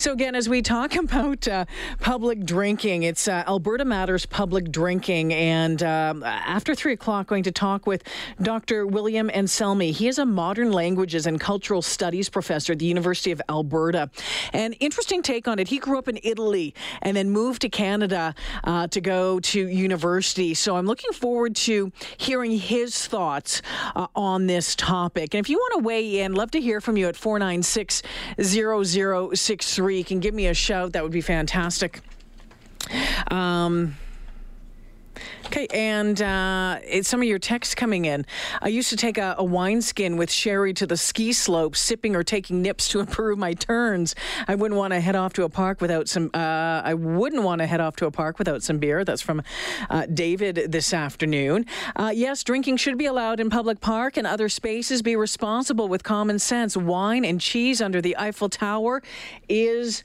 So, again, as we talk about uh, public drinking, it's uh, Alberta Matters Public Drinking. And um, after three o'clock, going to talk with Dr. William Anselmi. He is a modern languages and cultural studies professor at the University of Alberta. An interesting take on it. He grew up in Italy and then moved to Canada uh, to go to university. So, I'm looking forward to hearing his thoughts uh, on this topic. And if you want to weigh in, love to hear from you at 496 0063 you can give me a shout. That would be fantastic. Um, Okay, and uh, some of your texts coming in. I used to take a, a wineskin with sherry to the ski slope, sipping or taking nips to improve my turns. I wouldn't want to head off to a park without some. Uh, I wouldn't want to head off to a park without some beer. That's from uh, David this afternoon. Uh, yes, drinking should be allowed in public park and other spaces. Be responsible with common sense. Wine and cheese under the Eiffel Tower is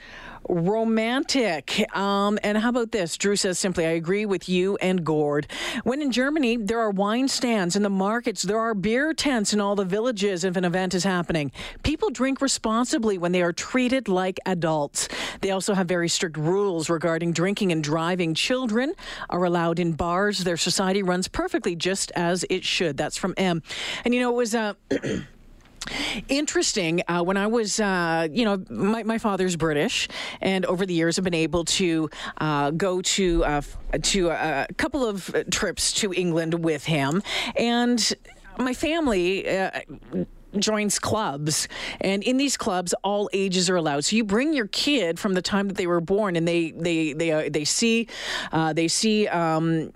romantic. Um, and how about this? Drew says simply, I agree with you and Gord. When in Germany, there are wine stands in the markets, there are beer tents in all the villages if an event is happening. People drink responsibly when they are treated like adults. They also have very strict rules regarding drinking and driving. Children are allowed in bars. Their society runs perfectly just as it should. That's from M. And you know, it was. Uh, Interesting. Uh, when I was, uh, you know, my, my father's British, and over the years, I've been able to uh, go to uh, to a couple of trips to England with him, and my family uh, joins clubs. And in these clubs all ages are allowed. So you bring your kid from the time that they were born and they they they uh, they see uh, they see um,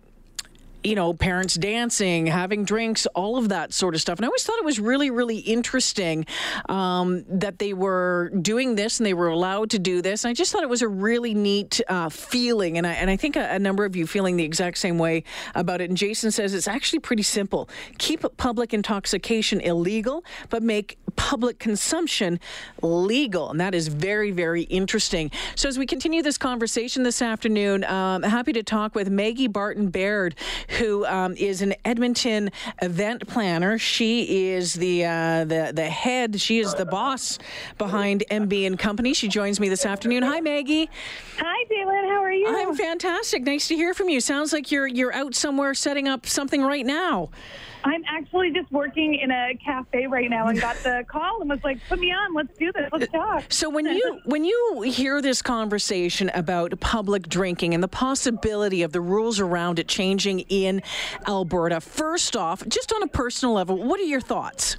you know, parents dancing, having drinks, all of that sort of stuff. And I always thought it was really, really interesting um, that they were doing this and they were allowed to do this. And I just thought it was a really neat uh, feeling. And I, and I think a, a, number of you feeling the exact same way about it. And Jason says it's actually pretty simple keep public intoxication illegal, but make public consumption legal. And that is very, very interesting. So as we continue this conversation this afternoon, um, happy to talk with Maggie Barton Baird who um, is an Edmonton event planner. She is the uh, the the head. She is the boss behind MB and Company. She joins me this afternoon. Hi, Maggie. Hi, Jaylen. Are you? I'm fantastic. Nice to hear from you. Sounds like you're you're out somewhere setting up something right now. I'm actually just working in a cafe right now and got the call and was like, "Put me on. Let's do this. Let's talk." So when you when you hear this conversation about public drinking and the possibility of the rules around it changing in Alberta, first off, just on a personal level, what are your thoughts?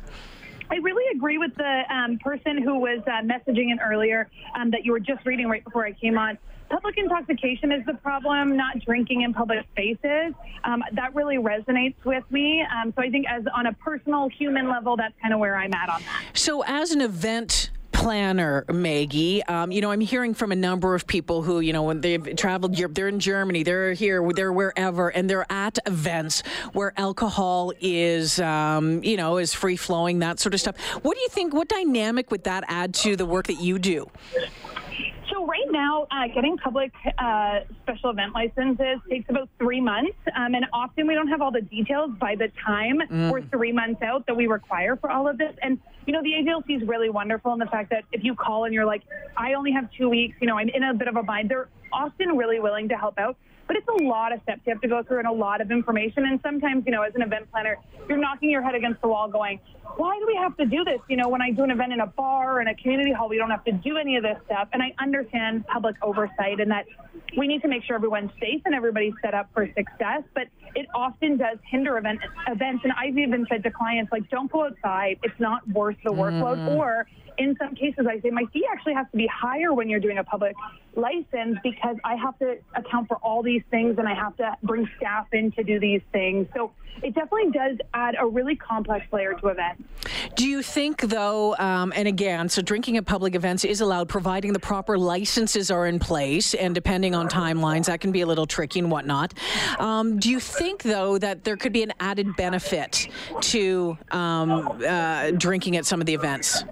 I really agree with the um, person who was uh, messaging in earlier um, that you were just reading right before I came on. Public intoxication is the problem, not drinking in public spaces. Um, that really resonates with me. Um, so I think, as on a personal human level, that's kind of where I'm at on that. So, as an event planner, Maggie. Um, you know, I'm hearing from a number of people who, you know, when they've traveled Europe, they're in Germany, they're here, they're wherever, and they're at events where alcohol is, um, you know, is free flowing, that sort of stuff. What do you think? What dynamic would that add to the work that you do? Right now, uh, getting public uh, special event licenses takes about three months, um, and often we don't have all the details by the time mm. we're three months out that we require for all of this. And you know, the AGLC is really wonderful in the fact that if you call and you're like, I only have two weeks, you know, I'm in a bit of a bind. They're often really willing to help out. But it's a lot of steps you have to go through and a lot of information. And sometimes, you know, as an event planner, you're knocking your head against the wall going, why do we have to do this? You know, when I do an event in a bar or in a community hall, we don't have to do any of this stuff. And I understand public oversight and that we need to make sure everyone's safe and everybody's set up for success. But it often does hinder event, events. And I've even said to clients, like, don't go outside. It's not worth the workload. Mm. Or in some cases, I say my fee actually has to be higher when you're doing a public license because I have to account for all these things and I have to bring staff in to do these things. So it definitely does add a really complex layer to events. Do you think, though, um, and again, so drinking at public events is allowed providing the proper licenses are in place, and depending on timelines, that can be a little tricky and whatnot. Um, do you think, though, that there could be an added benefit to um, uh, drinking at some of the events?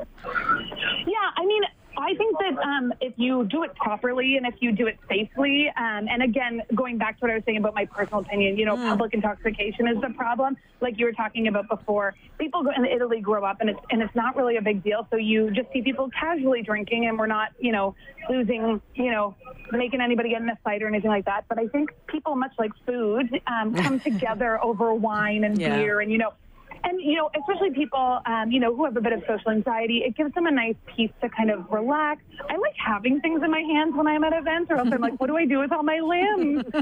I think that um, if you do it properly and if you do it safely, um, and again, going back to what I was saying about my personal opinion, you know, mm. public intoxication is the problem. Like you were talking about before, people in Italy grow up and it's and it's not really a big deal. So you just see people casually drinking, and we're not, you know, losing, you know, making anybody get in a fight or anything like that. But I think people, much like food, um, come together over wine and yeah. beer, and you know and you know, especially people, um, you know, who have a bit of social anxiety, it gives them a nice piece to kind of relax. I like having things in my hands when I'm at events, or else I'm like, what do I do with all my limbs?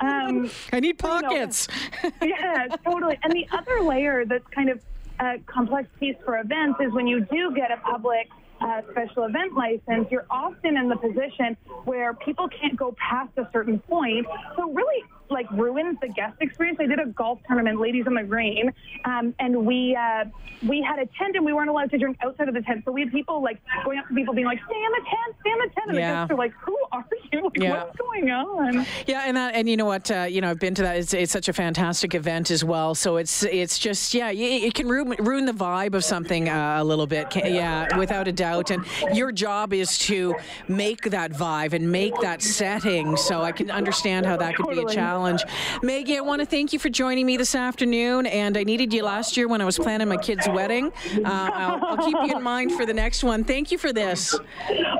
Um, I need pockets. You know, yeah, totally. And the other layer that's kind of a complex piece for events is when you do get a public uh, special event license, you're often in the position where people can't go past a certain point. So really, like ruins the guest experience. I did a golf tournament, ladies on the green, um, and we uh, we had a tent and we weren't allowed to drink outside of the tent. So we had people like going up to people being like, "Stay in the tent, stay in the tent," and yeah. the guests are like, "Who are you? Like, yeah. what's going on?" Yeah, and that, and you know what? Uh, you know, I've been to that. It's, it's such a fantastic event as well. So it's it's just yeah, it can ruin, ruin the vibe of something uh, a little bit. Yeah, without a doubt. And your job is to make that vibe and make that setting. So I can understand how that could totally. be a challenge challenge. Maggie, I want to thank you for joining me this afternoon. And I needed you last year when I was planning my kid's wedding. Uh, I'll, I'll, keep you in mind for the next one. Thank you for this.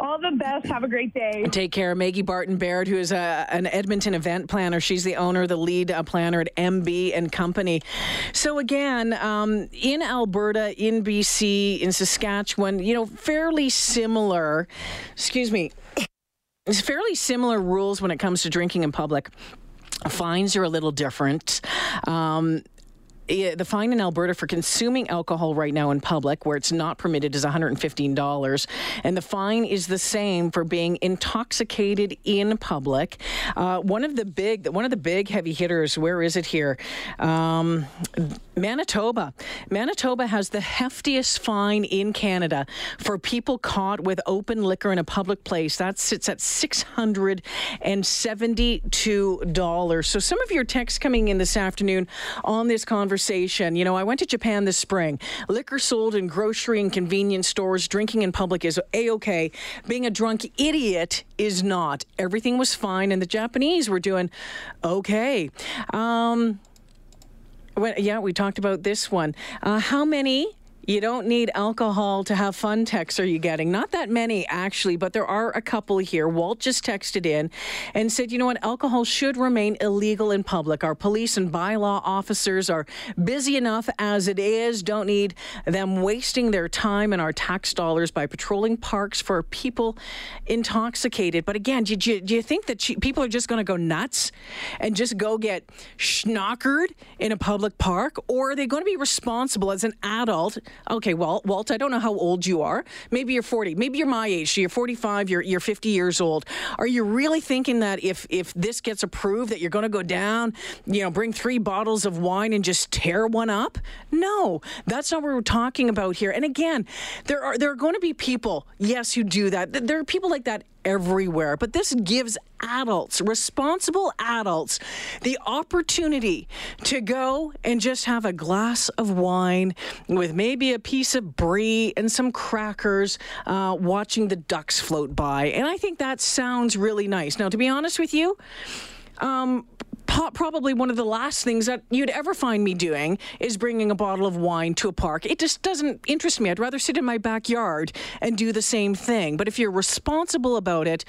All the best. Have a great day. Take care. Maggie Barton Baird, who is a, an Edmonton event planner. She's the owner, the lead uh, planner at MB and Company. So again, um, in Alberta, in BC, in Saskatchewan, you know, fairly similar. Excuse me. It's fairly similar rules when it comes to drinking in public. Fines are a little different. Um, the fine in Alberta for consuming alcohol right now in public, where it's not permitted, is $115. And the fine is the same for being intoxicated in public. Uh, one of the big, one of the big heavy hitters. Where is it here? Um, Manitoba. Manitoba has the heftiest fine in Canada for people caught with open liquor in a public place. That sits at $672. So some of your texts coming in this afternoon on this conversation. You know, I went to Japan this spring. Liquor sold in grocery and convenience stores, drinking in public is a-okay. Being a drunk idiot is not. Everything was fine and the Japanese were doing okay. Um, well, yeah, we talked about this one. Uh, how many you don't need alcohol to have fun texts are you getting? Not that many, actually, but there are a couple here. Walt just texted in and said, you know what? Alcohol should remain illegal in public. Our police and bylaw officers are busy enough as it is. Don't need them wasting their time and our tax dollars by patrolling parks for people intoxicated. But again, do you, do you think that people are just going to go nuts and just go get schnockered in a public park? Or are they going to be responsible as an adult? Okay, well, Walt, I don't know how old you are. Maybe you're 40. Maybe you're my age. So you're 45. You're you're 50 years old. Are you really thinking that if if this gets approved, that you're going to go down, you know, bring three bottles of wine and just tear one up? No, that's not what we're talking about here. And again, there are there are going to be people, yes, who do that. There are people like that everywhere. But this gives adults, responsible adults, the opportunity to go and just have a glass of wine with maybe a piece of brie and some crackers, uh, watching the ducks float by. And I think that sounds really nice. Now, to be honest with you, um, probably one of the last things that you'd ever find me doing is bringing a bottle of wine to a park. It just doesn't interest me. I'd rather sit in my backyard and do the same thing. But if you're responsible about it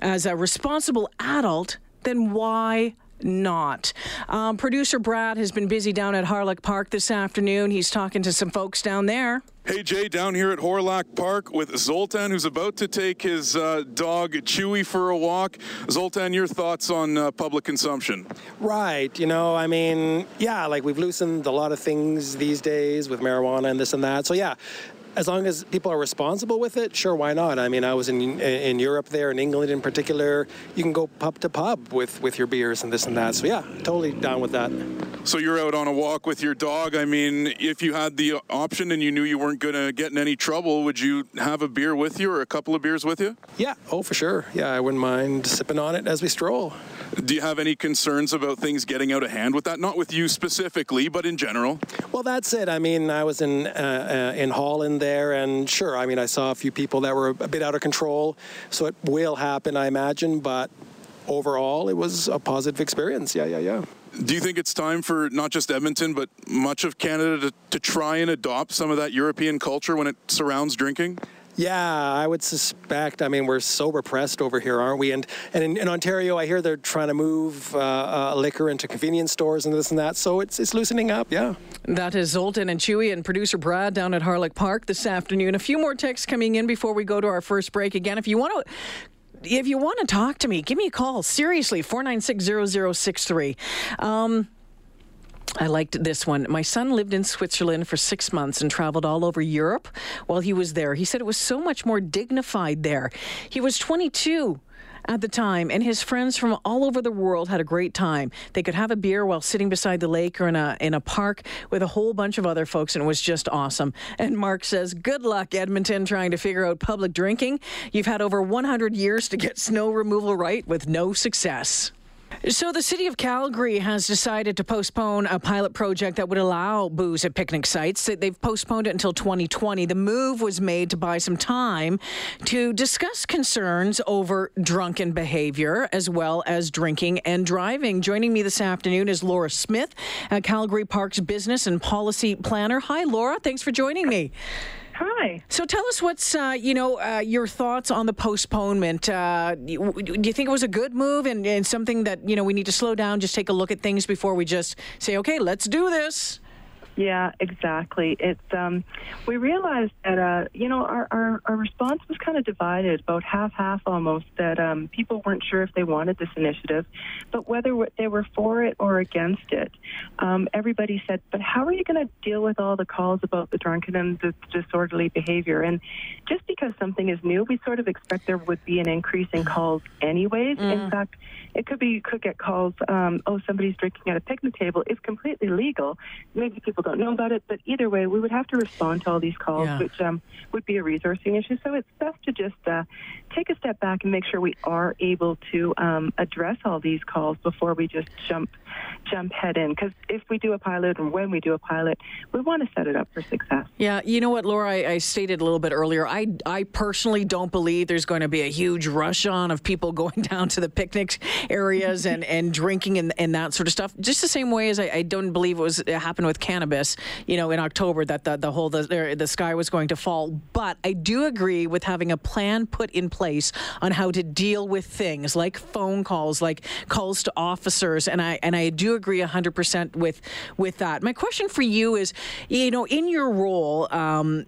as a responsible adult, then why not. Um, producer Brad has been busy down at Hawrelak Park this afternoon. He's talking to some folks down there. Hey Jay, down here at Hawrelak Park with Zoltan, who's about to take his uh, dog Chewy for a walk. Zoltan, your thoughts on uh, public consumption? Right. You know, I mean, yeah, like we've loosened a lot of things these days with marijuana and this and that. So yeah, as long as people are responsible with it, sure, why not? I mean, I was in in Europe there, in England in particular. You can go pub to pub with with your beers and this and that. So yeah, totally down with that. So you're out on a walk with your dog. I mean, if you had the option and you knew you weren't going to get in any trouble, would you have a beer with you or a couple of beers with you? Yeah. Oh, for sure. Yeah, I wouldn't mind sipping on it as we stroll. Do you have any concerns about things getting out of hand with that? Not with you specifically, but in general. Well, that's it. I mean, I was in uh, uh, in Holland there, and sure, I mean, I saw a few people that were a bit out of control, so it will happen, I imagine, but overall, it was a positive experience. Yeah, yeah, yeah. Do you think it's time for not just Edmonton, but much of Canada to, to try and adopt some of that European culture when it surrounds drinking? Yeah, I would suspect. I mean, we're so repressed over here, aren't we? And and in, in Ontario, I hear they're trying to move uh, uh, liquor into convenience stores and this and that. So it's it's loosening up. Yeah. That is Zoltan and Chewy and producer Brad down at Hawrelak Park this afternoon. A few more texts coming in before we go to our first break. Again, if you want to if you want to talk to me, give me a call. Seriously, 496 Um, I liked this one. My son lived in Switzerland for six months and traveled all over Europe while he was there. He said it was so much more dignified there. He was 22 at the time, and his friends from all over the world had a great time. They could have a beer while sitting beside the lake or in a in a park with a whole bunch of other folks, and it was just awesome. And Mark says, "Good luck, Edmonton, trying to figure out public drinking. You've had over 100 years to get snow removal right with no success." So, the city of Calgary has decided to postpone a pilot project that would allow booze at picnic sites. They've postponed it until 2020. The move was made to buy some time to discuss concerns over drunken behavior as well as drinking and driving. Joining me this afternoon is Laura Smith, a Calgary Parks business and policy planner. Hi, Laura. Thanks for joining me. Hi. So tell us what's uh, you know uh, your thoughts on the postponement. Uh, do you think it was a good move and, and something that you know we need to slow down, just take a look at things before we just say, okay, let's do this? Yeah, exactly. It's um, we realized that uh, you know our, our, our response was kind of divided, about half half almost. That um, people weren't sure if they wanted this initiative, but whether they were for it or against it. Um, everybody said, "But how are you going to deal with all the calls about the drunken and the disorderly behavior?" And just because something is new, we sort of expect there would be an increase in calls anyways. Mm. In fact, it could be you could get calls. Um, oh, somebody's drinking at a picnic table. It's completely legal. Maybe people don't know about it, but either way, we would have to respond to all these calls, yeah. which um, would be a resourcing issue. So it's best to just uh, take a step back and make sure we are able to um, address all these calls before we just jump jump head in. Because if we do a pilot and when we do a pilot, we want to set it up for success. Yeah, you know what, Laura, I, I stated a little bit earlier. I I personally don't believe there's going to be a huge rush on of people going down to the picnic areas and, and drinking and, and that sort of stuff. Just the same way as I, I don't believe it was it happened with cannabis, you know, in October that the, the whole the, the sky was going to fall. But I do agree with having a plan put in place on how to deal with things like phone calls, like calls to officers, and I and I do agree 100% with with that. My question for you is, you know, in your role. Um,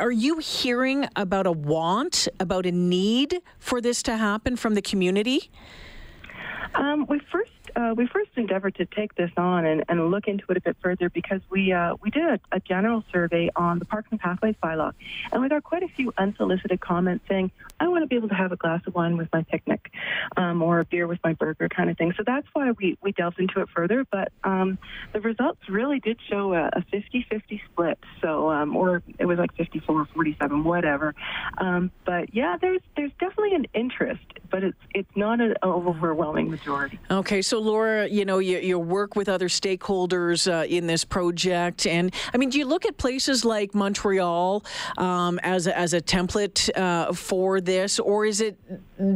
are you hearing about a want, about a need for this to happen from the community? Um, we first uh, we first endeavored to take this on and, and, look into it a bit further because we uh, we did a, a, general survey on the Parks and Pathways bylaw, and we got quite a few unsolicited comments saying, "I want to be able to have a glass of wine with my picnic, um, or a beer with my burger," kind of thing. So that's why we, we delved into it further. But um, the results really did show a, a 50-50 split. So, um, or it was like 54-47, whatever. Um, but yeah, there's there's definitely an interest, but it's it's not an overwhelming majority. Okay, so Laura, you know, you, you work with other stakeholders uh, in this project, and I mean, do you look at places like Montreal um, as a, as a template uh, for this, or is it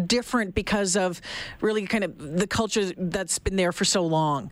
different because of really kind of the culture that's been there for so long?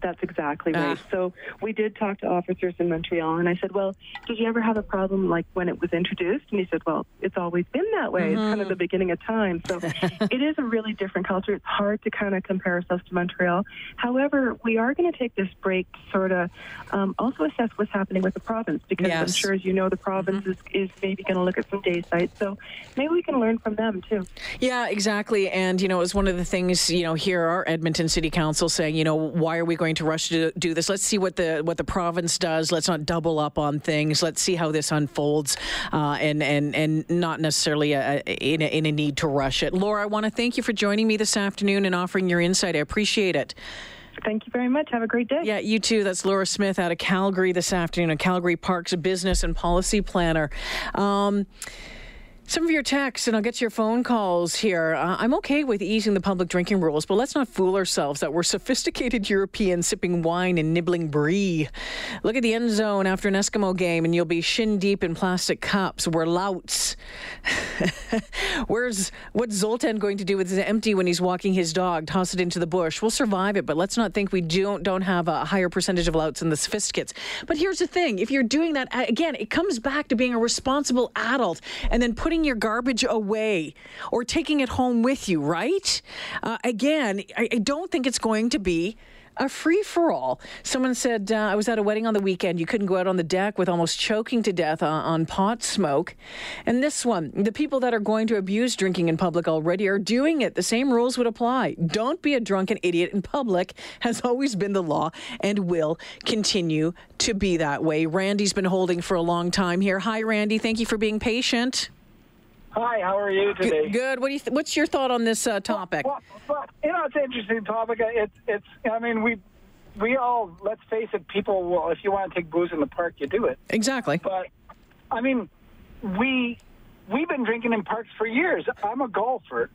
That's exactly right. Ah. So we did talk to officers in Montreal, and I said, "Well, did you ever have a problem like when it was introduced?" And he said, "Well, it's always been that way. Mm-hmm. It's kind of the mm-hmm. beginning of time. So it is a really different culture. It's hard to kind of compare ourselves to Montreal. However, we are going to take this break to sort of um, also assess what's happening with the province because yes. I'm sure, as you know, the province mm-hmm. is, is maybe going to look at some day sites. So maybe we can learn from them too. Yeah, exactly. And you know, it was one of the things you know here our Edmonton City Council saying, you know, why are we going to rush to do this? Let's see what the what the province does. Let's not double up on things. Let's see how this unfolds, uh, and and and not necessarily a, a, in, a, in a need to rush it. Laura, I want to thank you for joining me this afternoon and offering your insight. I appreciate it. Thank you very much. Have a great day. Yeah, you too. That's Laura Smith out of Calgary this afternoon, a Calgary Parks business and policy planner. Um, Some of your texts, and I'll get to your phone calls here. Uh, I'm okay with easing the public drinking rules, but let's not fool ourselves that we're sophisticated Europeans sipping wine and nibbling brie. Look at the end zone after an Eskimo game, and you'll be shin deep in plastic cups. We're louts. Where's what's Zoltan going to do with his empty when he's walking his dog? Toss it into the bush. We'll survive it, but let's not think we don't don't have a higher percentage of louts than the sophisticates. But here's the thing: if you're doing that again, it comes back to being a responsible adult and then putting your garbage away or taking it home with you. Right? Uh, again, I, I don't think it's going to be a free for all. Someone said, uh, I was at a wedding on the weekend. You couldn't go out on the deck with almost choking to death on, on, pot smoke. And this one, the people that are going to abuse drinking in public already are doing it. The same rules would apply. Don't be a drunken idiot in public, has always been the law and will continue to be that way. Randy's been holding for a long time here. Hi, Randy. Thank you for being patient. Hi, how are you today? Good. good. What do you? Th- what's your thought on this uh, topic? Well, well, you know, it's an interesting topic. It's, it's. I mean, we, we all. Let's face it. People will. If you want to take booze in the park, you do it. Exactly. But, I mean, we, we've been drinking in parks for years. I'm a golfer,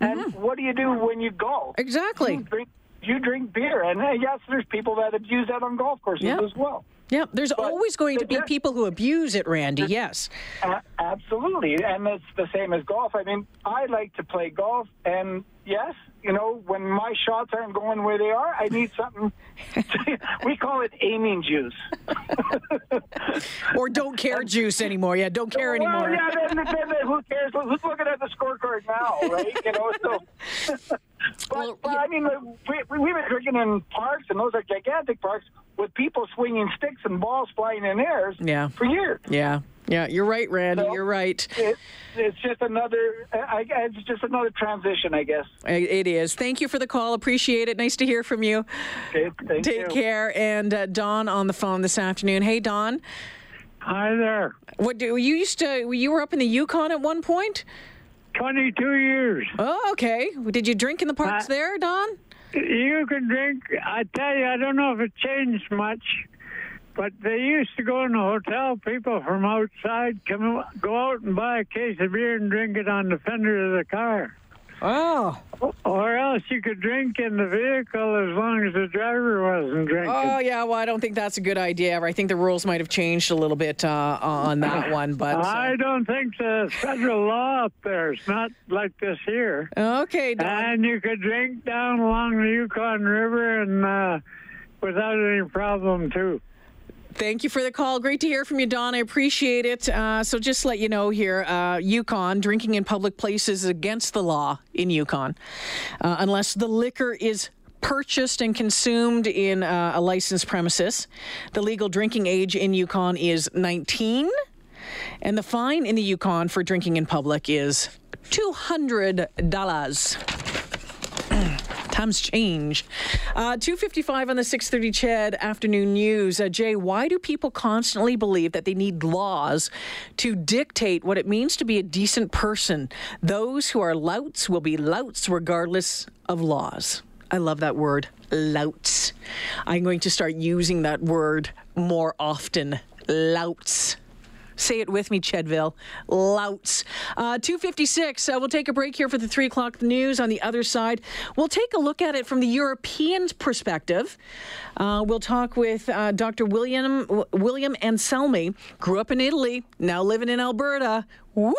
and mm-hmm. what do you do when you golf? Exactly. You drink, you drink beer, and uh, yes, there's people that abuse that on golf courses yep. as well. Yeah, there's but always going to be people who abuse it, Randy. Yes. Absolutely. And it's the same as golf. I mean, I like to play golf, and yes, you know, when my shots aren't going where they are, I need something. To, we call it aiming juice. or don't care juice anymore. Yeah, don't care well, anymore. Yeah, then, then, then, who cares? Who's looking at the scorecard now, right? You know, so. but, well, but I mean, we, we've been drinking in parks, and those are gigantic parks with people swinging sticks and balls flying in airs yeah. for years. Yeah. Yeah, you're right, Randy. So you're right. It, it's just another. I, it's just another transition, I guess. It is. Thank you for the call. Appreciate it. Nice to hear from you. Okay, Take you. care. And uh, Don on the phone this afternoon. Hey, Don. Hi there. What do you used to? You were up in the Yukon at one point. 22 years. Oh, okay. Did you drink in the parks uh, there, Don? You can drink. I tell you, I don't know if it changed much, but they used to go in the hotel. People from outside come go out and buy a case of beer and drink it on the fender of the car. Oh. Or else you could drink in the vehicle as long as the driver wasn't drinking. Oh yeah, well I don't think that's a good idea. I think the rules might have changed a little bit uh, on that one, but uh... I don't think the federal law up there is not like this here. Okay. Don. And you could drink down along the Yukon River and uh, without any problem too. Thank you for the call. Great to hear from you, Don. I appreciate it. Uh, so, just let you know here, uh, Yukon drinking in public places is against the law in Yukon, uh, unless the liquor is purchased and consumed in uh, a licensed premises. The legal drinking age in Yukon is 19, and the fine in the Yukon for drinking in public is $200 times change. Uh, 255 on the 630 CHED afternoon news. Uh, Jay, why do people constantly believe that they need laws to dictate what it means to be a decent person? Those who are louts will be louts regardless of laws. I love that word, louts. I'm going to start using that word more often. Louts. Say it with me, Chedville. Louts. Uh, 256. Uh, we'll take a break here for the 3 o'clock news. On the other side, we'll take a look at it from the European perspective. Uh, we'll talk with uh, Dr. William William Anselmi. Grew up in Italy, now living in Alberta. Woo!